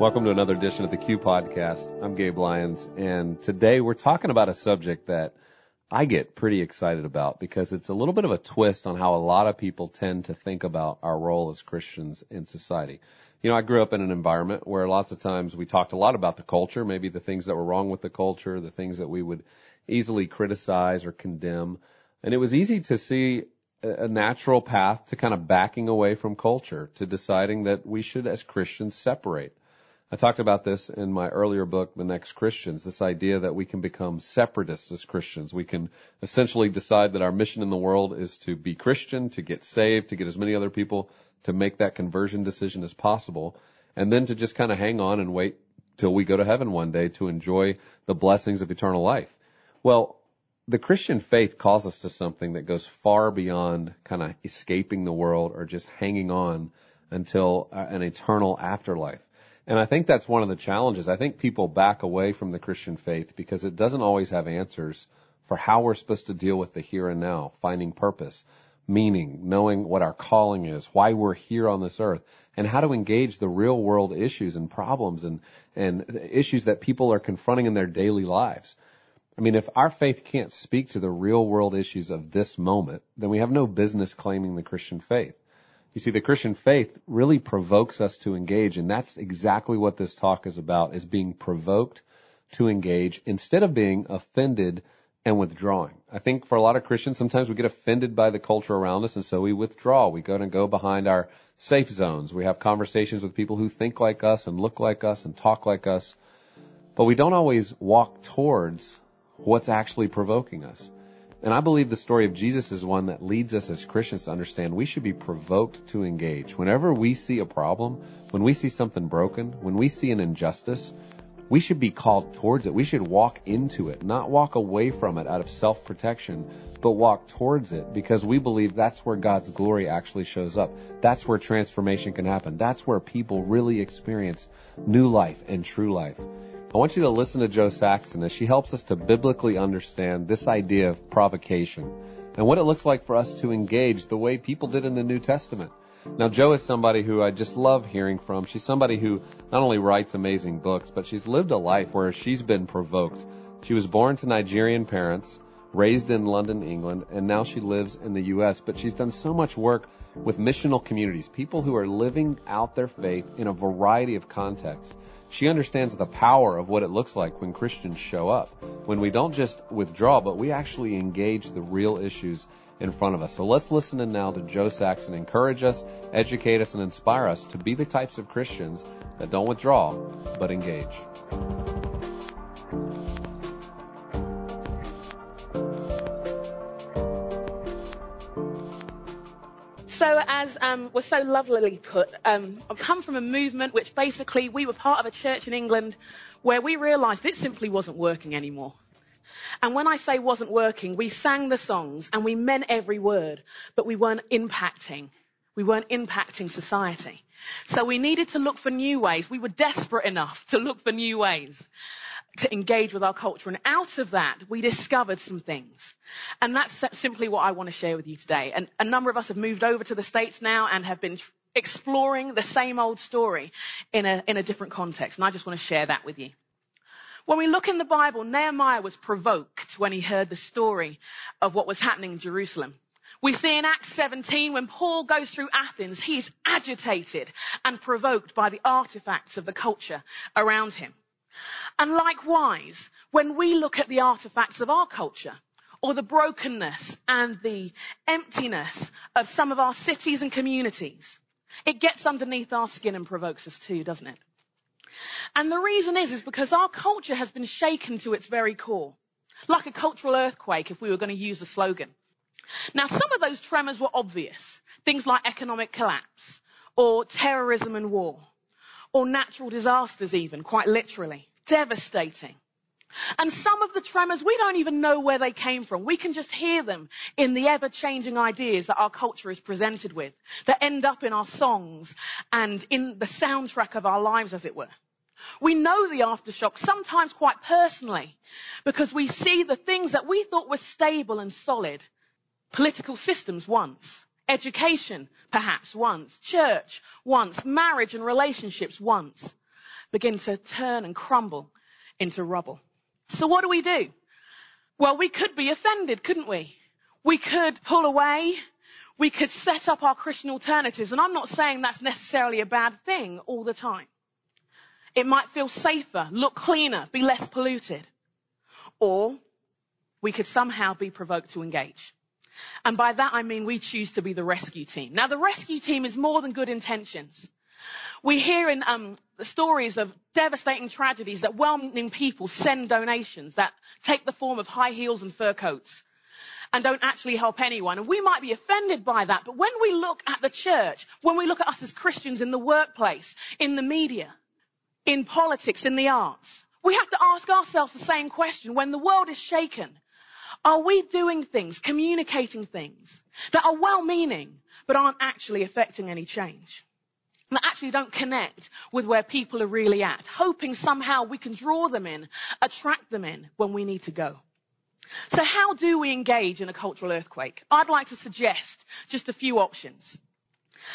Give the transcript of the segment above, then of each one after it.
Welcome to another edition of the Q Podcast. I'm Gabe Lyons, and today we're talking about a subject that I get pretty excited about because it's a little bit of a twist on how a lot of people tend to think about our role as Christians in society. You know, I grew up in an environment where lots of times we talked a lot about the culture, maybe the things that were wrong with the culture, the things that we would easily criticize or condemn. And it was easy to see a natural path to kind of backing away from culture, to deciding that we should, as Christians, separate. I talked about this in my earlier book, The Next Christians, this idea that we can become separatists as Christians. We can essentially decide that our mission in the world is to be Christian, to get saved, to get as many other people to make that conversion decision as possible, and then to just kind of hang on and wait till we go to heaven one day to enjoy the blessings of eternal life. Well, the Christian faith calls us to something that goes far beyond kind of escaping the world or just hanging on until uh, an eternal afterlife. And I think that's one of the challenges. I think people back away from the Christian faith because it doesn't always have answers for how we're supposed to deal with the here and now, finding purpose, meaning, knowing what our calling is, why we're here on this earth, and how to engage the real world issues and problems and, and issues that people are confronting in their daily lives. I mean, if our faith can't speak to the real world issues of this moment, then we have no business claiming the Christian faith. You see, the Christian faith really provokes us to engage, and that's exactly what this talk is about, is being provoked to engage instead of being offended and withdrawing. I think for a lot of Christians, sometimes we get offended by the culture around us, and so we withdraw. We go and go behind our safe zones. We have conversations with people who think like us and look like us and talk like us, but we don't always walk towards what's actually provoking us. And I believe the story of Jesus is one that leads us as Christians to understand we should be provoked to engage. Whenever we see a problem, when we see something broken, when we see an injustice, we should be called towards it. We should walk into it, not walk away from it out of self protection, but walk towards it because we believe that's where God's glory actually shows up. That's where transformation can happen. That's where people really experience new life and true life. I want you to listen to Jo Saxton as she helps us to biblically understand this idea of provocation and what it looks like for us to engage the way people did in the New Testament. Now, Jo is somebody who I just love hearing from. She's somebody who not only writes amazing books, but she's lived a life where she's been provoked. She was born to Nigerian parents, raised in London, England, and now she lives in the U.S. But she's done so much work with missional communities, people who are living out their faith in a variety of contexts. She understands the power of what it looks like when Christians show up, when we don't just withdraw, but we actually engage the real issues in front of us. So let's listen in now to Jo Saxton encourage us, educate us, and inspire us to be the types of Christians that don't withdraw, but engage. So, as um, was so lovelily put, um, I've come from a movement which basically we were part of a church in England where we realised it simply wasn't working anymore. And when I say wasn't working, we sang the songs and we meant every word, but we weren't impacting. We weren't impacting society. So we needed to look for new ways. We were desperate enough to look for new ways to engage with our culture. And out of that, we discovered some things. And that's simply what I want to share with you today. And a number of us have moved over to the States now and have been exploring the same old story in a, in a different context. And I just want to share that with you. When we look in the Bible, Nehemiah was provoked when he heard the story of what was happening in Jerusalem. We see in Acts 17 when Paul goes through Athens, he's agitated and provoked by the artifacts of the culture around him. And likewise, when we look at the artifacts of our culture, or the brokenness and the emptiness of some of our cities and communities, it gets underneath our skin and provokes us too, doesn't it? And the reason is, is because our culture has been shaken to its very core. Like a cultural earthquake, if we were going to use a slogan. Now, some of those tremors were obvious. Things like economic collapse, or terrorism and war, or natural disasters even, quite literally. Devastating. And some of the tremors, we don't even know where they came from. We can just hear them in the ever-changing ideas that our culture is presented with, that end up in our songs and in the soundtrack of our lives, as it were. We know the aftershock, sometimes quite personally, because we see the things that we thought were stable and solid. Political systems once, education perhaps once, church once, marriage and relationships once, begin to turn and crumble into rubble. So what do we do? Well, we could be offended, couldn't we? We could pull away. We could set up our Christian alternatives. And I'm not saying that's necessarily a bad thing all the time. It might feel safer, look cleaner, be less polluted. Or we could somehow be provoked to engage. And by that I mean we choose to be the rescue team. Now the rescue team is more than good intentions. We hear in um, stories of devastating tragedies that well-meaning people send donations that take the form of high heels and fur coats and don't actually help anyone. And we might be offended by that, but when we look at the church, when we look at us as Christians in the workplace, in the media, in politics, in the arts, we have to ask ourselves the same question. When the world is shaken, are we doing things, communicating things that are well-meaning, but aren't actually affecting any change? That actually don't connect with where people are really at, hoping somehow we can draw them in, attract them in when we need to go. So how do we engage in a cultural earthquake? I'd like to suggest just a few options.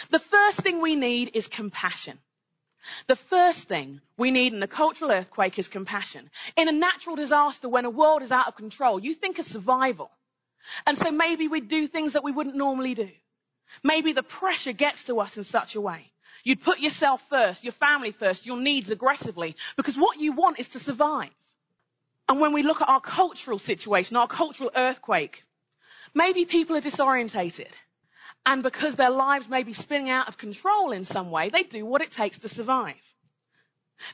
The first thing we need is compassion. The first thing we need in a cultural earthquake is compassion. In a natural disaster, when a world is out of control, you think of survival. And so maybe we do things that we wouldn't normally do. Maybe the pressure gets to us in such a way You'd put yourself first, your family first, your needs aggressively, because what you want is to survive. And when we look at our cultural situation, our cultural earthquake, maybe people are disorientated. And because their lives may be spinning out of control in some way, they do what it takes to survive.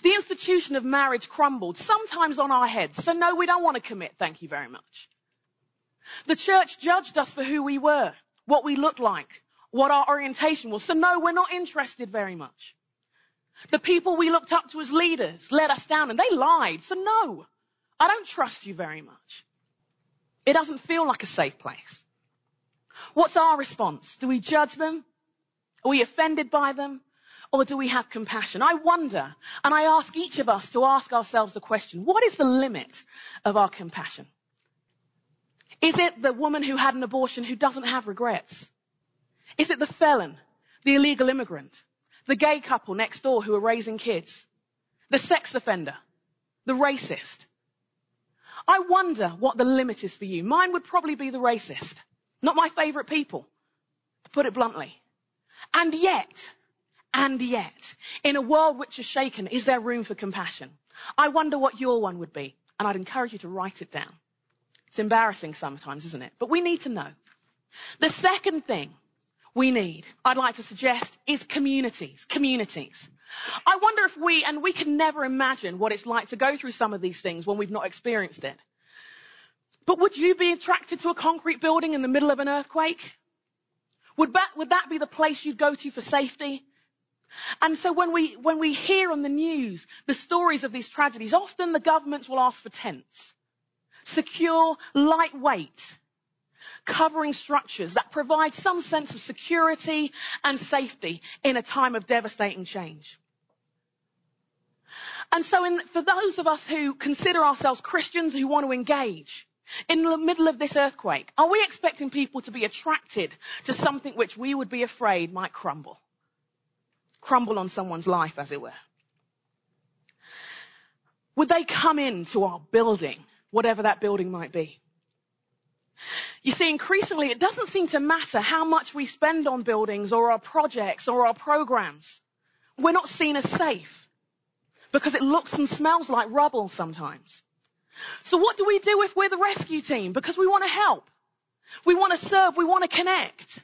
The institution of marriage crumbled, sometimes on our heads. So no, we don't want to commit. Thank you very much. The church judged us for who we were, what we looked like, what our orientation was. So no, we're not interested very much. The people we looked up to as leaders let us down and they lied. So no, I don't trust you very much. It doesn't feel like a safe place. What's our response? Do we judge them? Are we offended by them? Or do we have compassion? I wonder, and I ask each of us to ask ourselves the question, what is the limit of our compassion? Is it the woman who had an abortion who doesn't have regrets? Is it the felon, the illegal immigrant, the gay couple next door who are raising kids, the sex offender, the racist? I wonder what the limit is for you. Mine would probably be the racist. Not my favorite people, to put it bluntly. And yet, and yet, in a world which is shaken, is there room for compassion? I wonder what your one would be, and I'd encourage you to write it down. It's embarrassing sometimes, isn't it? But we need to know. The second thing we need, I'd like to suggest, is communities. Communities. I wonder if we, and we can never imagine what it's like to go through some of these things when we've not experienced it. But would you be attracted to a concrete building in the middle of an earthquake? Would that, would that be the place you'd go to for safety? And so when we, when we hear on the news the stories of these tragedies, often the governments will ask for tents. Secure, lightweight, covering structures that provide some sense of security and safety in a time of devastating change. And so in, for those of us who consider ourselves Christians who want to engage in the middle of this earthquake, are we expecting people to be attracted to something which we would be afraid might crumble? Crumble on someone's life, as it were. Would they come into our building, whatever that building might be? You see, increasingly, it doesn't seem to matter how much we spend on buildings or our projects or our programs. We're not seen as safe because it looks and smells like rubble sometimes. So what do we do if we're the rescue team? Because we want to help. We want to serve. We want to connect.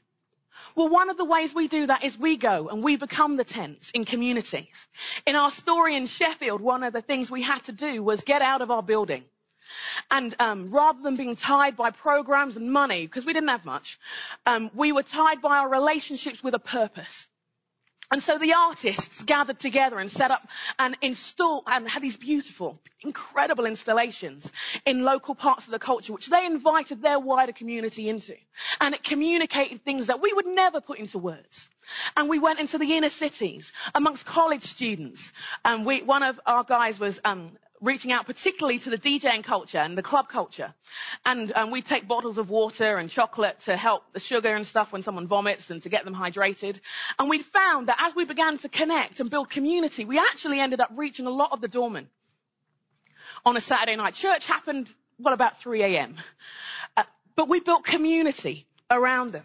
Well, one of the ways we do that is we go and we become the tents in communities. In our story in Sheffield, one of the things we had to do was get out of our building And um, rather than being tied by programs and money, because we didn't have much, um, we were tied by our relationships with a purpose. And so the artists gathered together and set up and installed and had these beautiful, incredible installations in local parts of the culture, which they invited their wider community into. And it communicated things that we would never put into words. And we went into the inner cities amongst college students. And we, one of our guys was um, reaching out particularly to the DJing culture and the club culture. And um, we take bottles of water and chocolate to help the sugar and stuff when someone vomits and to get them hydrated. And we found that as we began to connect and build community, we actually ended up reaching a lot of the doormen. On a Saturday night, church happened, well, about 3 a.m. Uh, but we built community around them.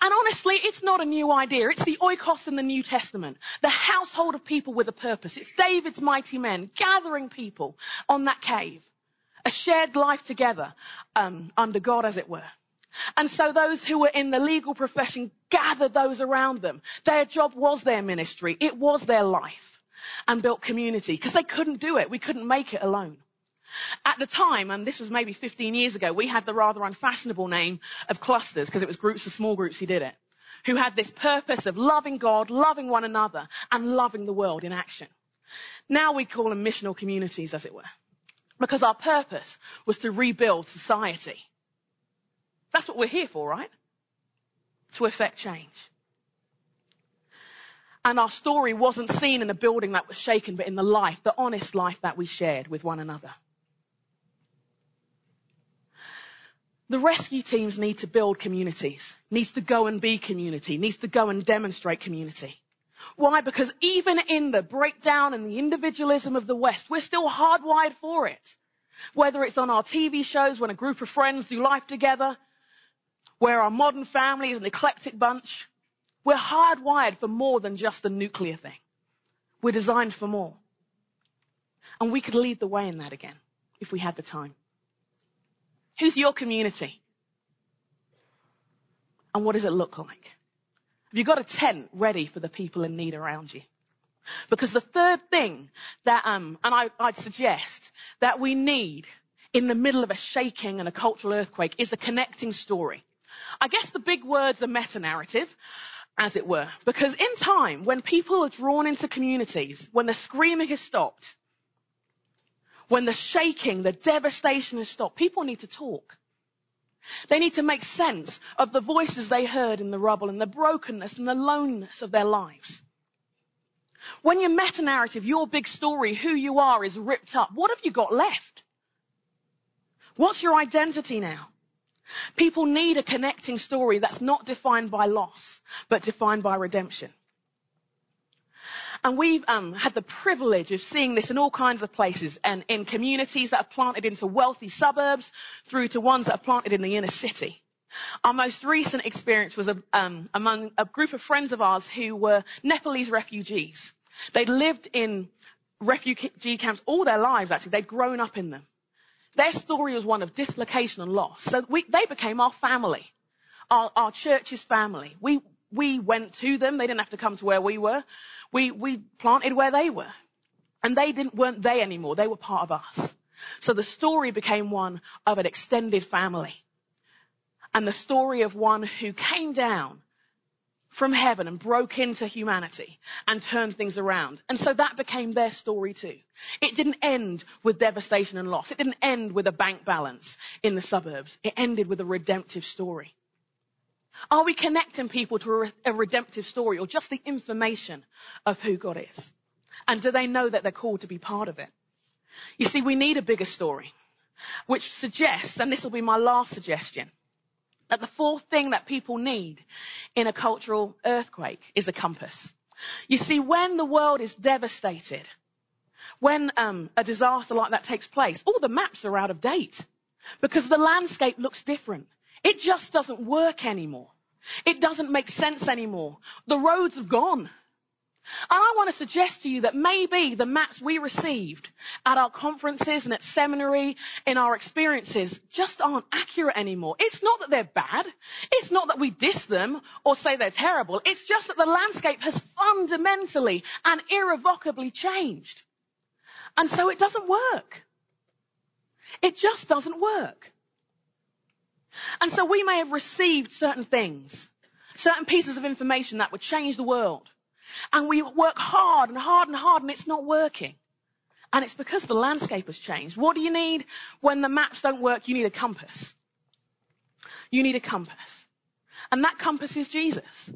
And honestly, it's not a new idea. It's the oikos in the New Testament. The household of people with a purpose. It's David's mighty men gathering people on that cave. A shared life together, um, under God as it were. And so those who were in the legal profession gathered those around them. Their job was their ministry. It was their life and built community because they couldn't do it. We couldn't make it alone. At the time, and this was maybe 15 years ago, we had the rather unfashionable name of clusters because it was groups of small groups who did it, who had this purpose of loving God, loving one another, and loving the world in action. Now we call them missional communities, as it were, because our purpose was to rebuild society. That's what we're here for, right? To effect change. And our story wasn't seen in a building that was shaken, but in the life, the honest life that we shared with one another. The rescue teams need to build communities, needs to go and be community, needs to go and demonstrate community. Why? Because even in the breakdown and the individualism of the West, we're still hardwired for it. Whether it's on our TV shows when a group of friends do life together, where our modern family is an eclectic bunch, we're hardwired for more than just the nuclear thing. We're designed for more. And we could lead the way in that again if we had the time. Who's your community? And what does it look like? Have you got a tent ready for the people in need around you? Because the third thing that, um, and I, I'd suggest that we need in the middle of a shaking and a cultural earthquake is a connecting story. I guess the big words are meta narrative, as it were, because in time, when people are drawn into communities, when the screaming has stopped, when the shaking, the devastation has stopped, people need to talk. They need to make sense of the voices they heard in the rubble and the brokenness and the loneliness of their lives. When your meta narrative, your big story, who you are is ripped up, what have you got left? What's your identity now? People need a connecting story that's not defined by loss, but defined by redemption. And we've um, had the privilege of seeing this in all kinds of places and in communities that are planted into wealthy suburbs through to ones that are planted in the inner city. Our most recent experience was a, um, among a group of friends of ours who were Nepalese refugees. They'd lived in refugee camps all their lives, actually. They'd grown up in them. Their story was one of dislocation and loss. So we, they became our family, our, our church's family. We, we went to them. They didn't have to come to where we were. We, we planted where they were. And they didn't, weren't they anymore. They were part of us. So the story became one of an extended family. And the story of one who came down from heaven and broke into humanity and turned things around. And so that became their story too. It didn't end with devastation and loss. It didn't end with a bank balance in the suburbs. It ended with a redemptive story. Are we connecting people to a, redemptive story or just the information of who God is? And do they know that they're called to be part of it? You see, we need a bigger story, which suggests, and this will be my last suggestion, that the fourth thing that people need in a cultural earthquake is a compass. You see, when the world is devastated, when um, a disaster like that takes place, all the maps are out of date because the landscape looks different. It just doesn't work anymore. It doesn't make sense anymore. The roads have gone. And I want to suggest to you that maybe the maps we received at our conferences and at seminary in our experiences just aren't accurate anymore. It's not that they're bad. It's not that we diss them or say they're terrible. It's just that the landscape has fundamentally and irrevocably changed. And so it doesn't work. It just doesn't work. And so we may have received certain things, certain pieces of information that would change the world. And we work hard and hard and hard and it's not working. And it's because the landscape has changed. What do you need when the maps don't work? You need a compass. You need a compass. And that compass is Jesus.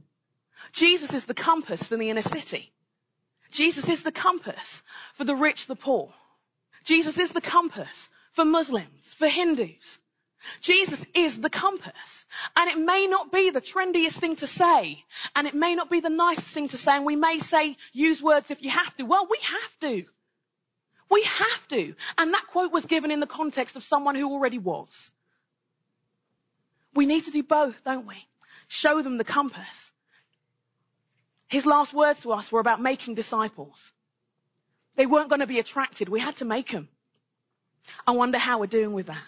Jesus is the compass for the inner city. Jesus is the compass for the rich, the poor. Jesus is the compass for Muslims, for Hindus. Jesus is the compass. And it may not be the trendiest thing to say. And it may not be the nicest thing to say. And we may say, use words if you have to. Well, we have to. We have to. And that quote was given in the context of someone who already was. We need to do both, don't we? Show them the compass. His last words to us were about making disciples. They weren't going to be attracted. We had to make them. I wonder how we're doing with that.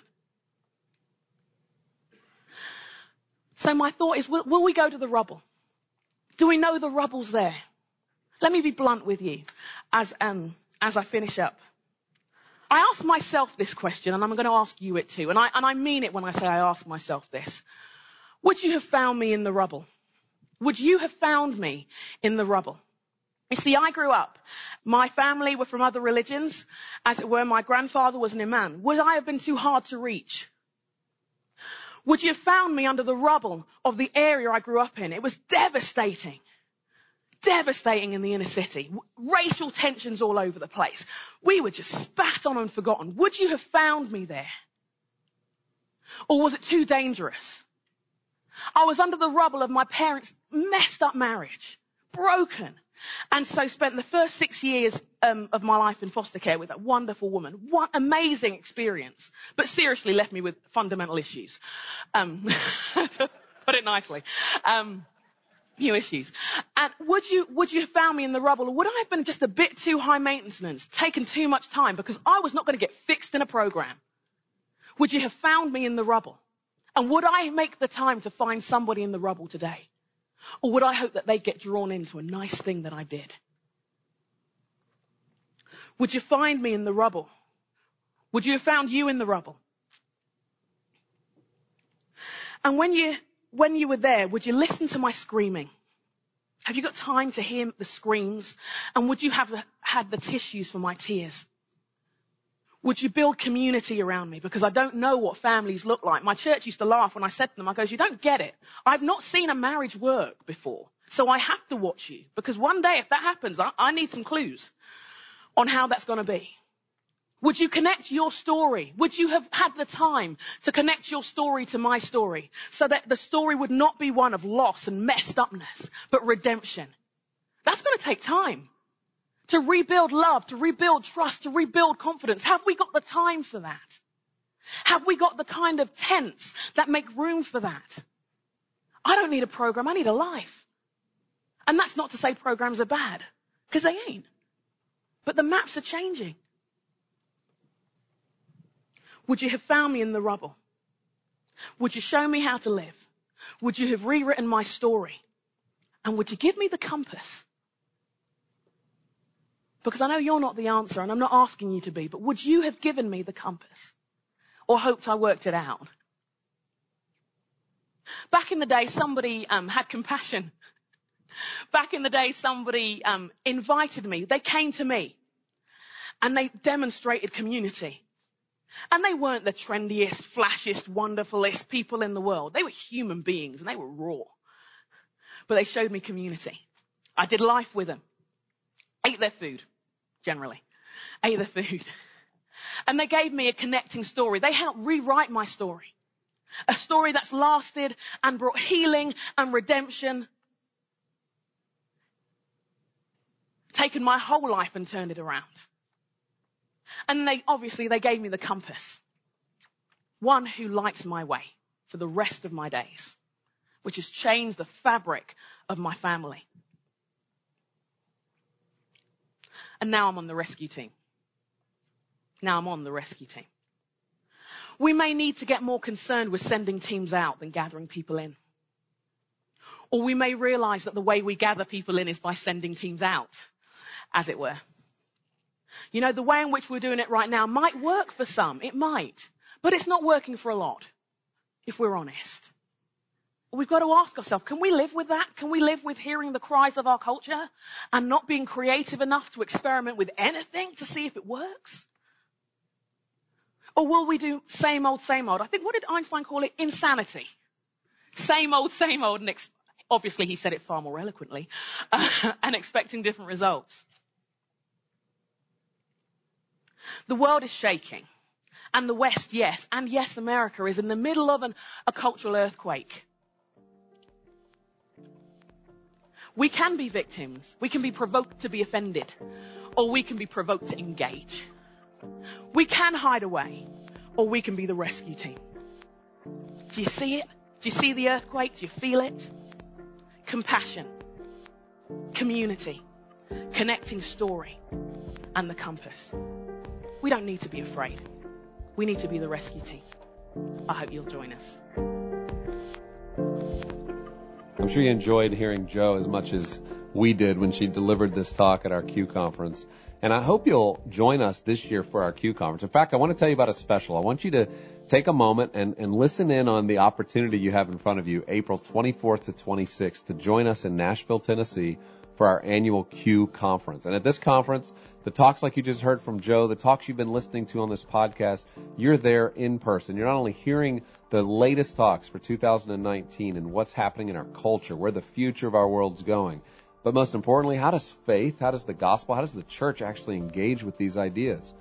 So my thought is, will, will we go to the rubble? Do we know the rubble's there? Let me be blunt with you as, um, as I finish up. I ask myself this question and I'm going to ask you it too. And I, and I mean it when I say I ask myself this. Would you have found me in the rubble? Would you have found me in the rubble? You see, I grew up. My family were from other religions. As it were, my grandfather was an imam. Would I have been too hard to reach? Would you have found me under the rubble of the area I grew up in? It was devastating. Devastating in the inner city. Racial tensions all over the place. We were just spat on and forgotten. Would you have found me there? Or was it too dangerous? I was under the rubble of my parents' messed up marriage. Broken. And so spent the first six years um, of my life in foster care with that wonderful woman. What amazing experience. But seriously left me with fundamental issues. Um, to put it nicely. Um, new issues. And would you, would you have found me in the rubble or would I have been just a bit too high maintenance, taken too much time because I was not going to get fixed in a program? Would you have found me in the rubble? And would I make the time to find somebody in the rubble today? Or would I hope that they'd get drawn into a nice thing that I did? Would you find me in the rubble? Would you have found you in the rubble? And when you, when you were there, would you listen to my screaming? Have you got time to hear the screams? And would you have had the tissues for my tears? Would you build community around me? Because I don't know what families look like. My church used to laugh when I said to them, I goes, you don't get it. I've not seen a marriage work before. So I have to watch you. Because one day if that happens, I, I need some clues on how that's going to be. Would you connect your story? Would you have had the time to connect your story to my story so that the story would not be one of loss and messed upness, but redemption? That's going to take time to rebuild love, to rebuild trust, to rebuild confidence. Have we got the time for that? Have we got the kind of tents that make room for that? I don't need a program. I need a life. And that's not to say programs are bad, because they ain't. But the maps are changing. Would you have found me in the rubble? Would you show me how to live? Would you have rewritten my story? And would you give me the compass because I know you're not the answer and I'm not asking you to be, but would you have given me the compass? Or hoped I worked it out? Back in the day, somebody um, had compassion. Back in the day, somebody um, invited me. They came to me and they demonstrated community. And they weren't the trendiest, flashiest, wonderfulest people in the world. They were human beings and they were raw. But they showed me community. I did life with them. Ate their food generally. Ate the food. And they gave me a connecting story. They helped rewrite my story. A story that's lasted and brought healing and redemption. Taken my whole life and turned it around. And they, obviously, they gave me the compass. One who lights my way for the rest of my days, which has changed the fabric of my family. And now I'm on the rescue team. Now I'm on the rescue team. We may need to get more concerned with sending teams out than gathering people in. Or we may realize that the way we gather people in is by sending teams out, as it were. You know, the way in which we're doing it right now might work for some. It might. But it's not working for a lot, if we're honest. We've got to ask ourselves, can we live with that? Can we live with hearing the cries of our culture and not being creative enough to experiment with anything to see if it works? Or will we do same old, same old? I think, what did Einstein call it? Insanity. Same old, same old, and ex- obviously he said it far more eloquently, and expecting different results. The world is shaking. And the West, yes. And yes, America is in the middle of an, a cultural earthquake. We can be victims. We can be provoked to be offended. Or we can be provoked to engage. We can hide away. Or we can be the rescue team. Do you see it? Do you see the earthquake? Do you feel it? Compassion. Community. Connecting story. And the compass. We don't need to be afraid. We need to be the rescue team. I hope you'll join us. I'm sure you enjoyed hearing Jo as much as we did when she delivered this talk at our Q conference. And I hope you'll join us this year for our Q conference. In fact, I want to tell you about a special. I want you to take a moment and, and listen in on the opportunity you have in front of you, April 24th to 26th, to join us in Nashville, Tennessee for our annual Q conference. And at this conference, the talks like you just heard from Jo, the talks you've been listening to on this podcast, you're there in person. You're not only hearing the latest talks for 2019 and what's happening in our culture, where the future of our world's going, but most importantly, how does faith, how does the gospel, how does the church actually engage with these ideas?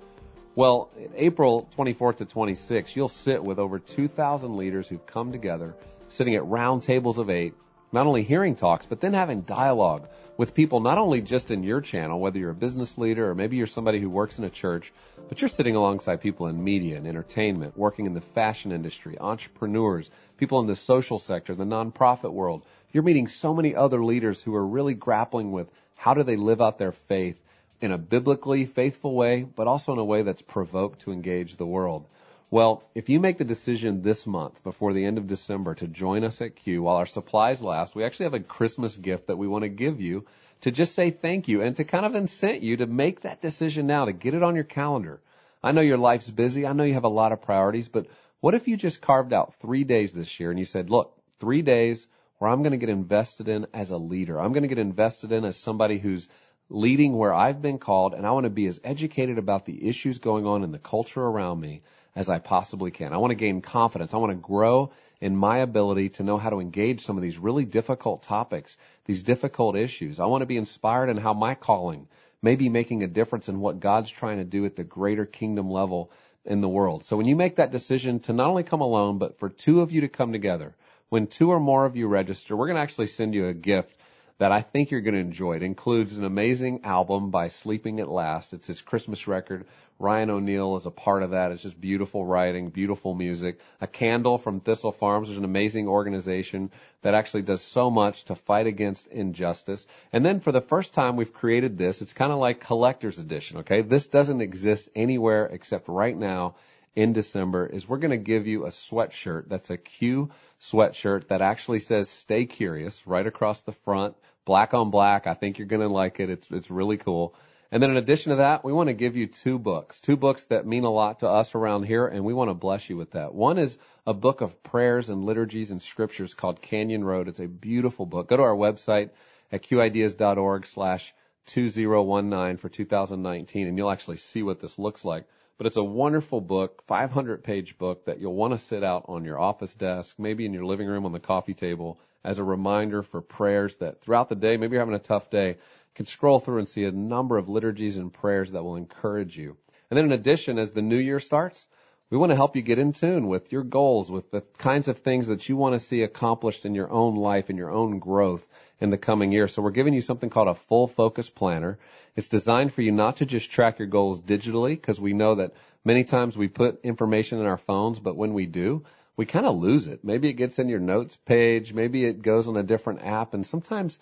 Well, April 24th to 26th, you'll sit with over 2,000 leaders who've come together, sitting at round tables of eight, not only hearing talks, but then having dialogue with people, not only just in your channel, whether you're a business leader or maybe you're somebody who works in a church, but you're sitting alongside people in media and entertainment, working in the fashion industry, entrepreneurs, people in the social sector, the nonprofit world. You're meeting so many other leaders who are really grappling with how do they live out their faith in a biblically faithful way, but also in a way that's provoked to engage the world. Well, if you make the decision this month before the end of December to join us at Q while our supplies last, we actually have a Christmas gift that we want to give you to just say thank you and to kind of incent you to make that decision now, to get it on your calendar. I know your life's busy. I know you have a lot of priorities, but what if you just carved out three days this year and you said, look, three days where I'm going to get invested in as a leader. I'm going to get invested in as somebody who's leading where I've been called and I want to be as educated about the issues going on in the culture around me as I possibly can. I want to gain confidence. I want to grow in my ability to know how to engage some of these really difficult topics, these difficult issues. I want to be inspired in how my calling may be making a difference in what God's trying to do at the greater kingdom level in the world. So when you make that decision to not only come alone, but for two of you to come together, when two or more of you register, we're going to actually send you a gift that I think you're going to enjoy. It includes an amazing album by Sleeping at Last. It's his Christmas record. Ryan O'Neal is a part of that. It's just beautiful writing, beautiful music. A candle from Thistle Farms, which is an amazing organization that actually does so much to fight against injustice. And then for the first time, we've created this. It's kind of like collector's edition, okay? This doesn't exist anywhere except right now in December is we're going to give you a sweatshirt that's a Q sweatshirt that actually says stay curious right across the front, black on black. I think you're going to like it. It's, it's really cool. And then in addition to that, we want to give you two books, two books that mean a lot to us around here, and we want to bless you with that. One is a book of prayers and liturgies and scriptures called Canyon Road. It's a beautiful book. Go to our website at qideas.org slash 2019 for 2019, and you'll actually see what this looks like. But it's a wonderful book, 500 page book that you'll want to sit out on your office desk, maybe in your living room on the coffee table as a reminder for prayers that throughout the day, maybe you're having a tough day, can scroll through and see a number of liturgies and prayers that will encourage you. And then in addition, as the new year starts, we want to help you get in tune with your goals, with the kinds of things that you want to see accomplished in your own life and your own growth in the coming year. So we're giving you something called a full focus planner. It's designed for you not to just track your goals digitally because we know that many times we put information in our phones, but when we do, we kind of lose it. Maybe it gets in your notes page. Maybe it goes on a different app. And sometimes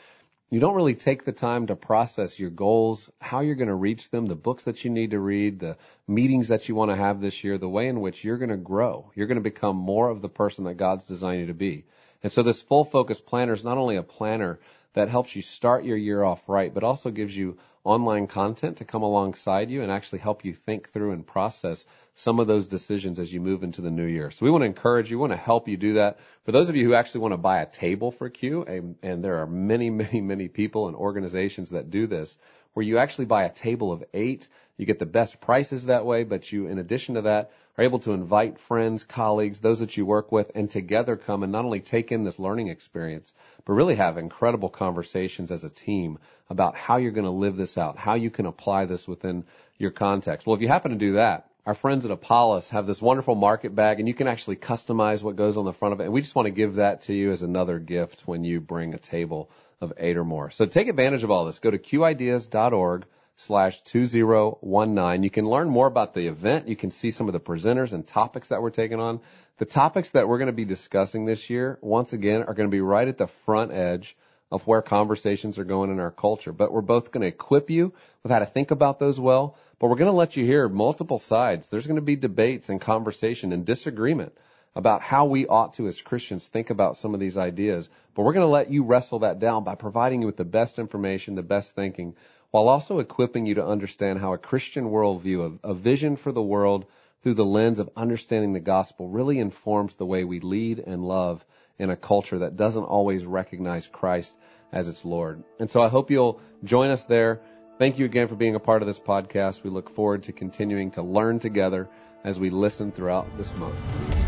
you don't really take the time to process your goals, how you're going to reach them, the books that you need to read, the meetings that you want to have this year, the way in which you're going to grow. You're going to become more of the person that God's designed you to be. And so this full focus planner is not only a planner that helps you start your year off right, but also gives you online content to come alongside you and actually help you think through and process some of those decisions as you move into the new year. So we want to encourage you, we want to help you do that. For those of you who actually want to buy a table for Q, and, and there are many, many, many people and organizations that do this, where you actually buy a table of eight. You get the best prices that way, but you, in addition to that, are able to invite friends, colleagues, those that you work with, and together come and not only take in this learning experience, but really have incredible conversations as a team about how you're going to live this out, how you can apply this within your context. Well, if you happen to do that, our friends at Apolis have this wonderful market bag and you can actually customize what goes on the front of it. And we just want to give that to you as another gift when you bring a table of eight or more. So take advantage of all this. Go to qideas.org slash 2019. You can learn more about the event. You can see some of the presenters and topics that we're taking on. The topics that we're going to be discussing this year, once again, are going to be right at the front edge of where conversations are going in our culture. But we're both going to equip you with how to think about those well, but we're going to let you hear multiple sides. There's going to be debates and conversation and disagreement about how we ought to, as Christians, think about some of these ideas. But we're going to let you wrestle that down by providing you with the best information, the best thinking, while also equipping you to understand how a Christian worldview, a, a vision for the world through the lens of understanding the gospel, really informs the way we lead and love in a culture that doesn't always recognize Christ as its Lord. And so I hope you'll join us there. Thank you again for being a part of this podcast. We look forward to continuing to learn together as we listen throughout this month.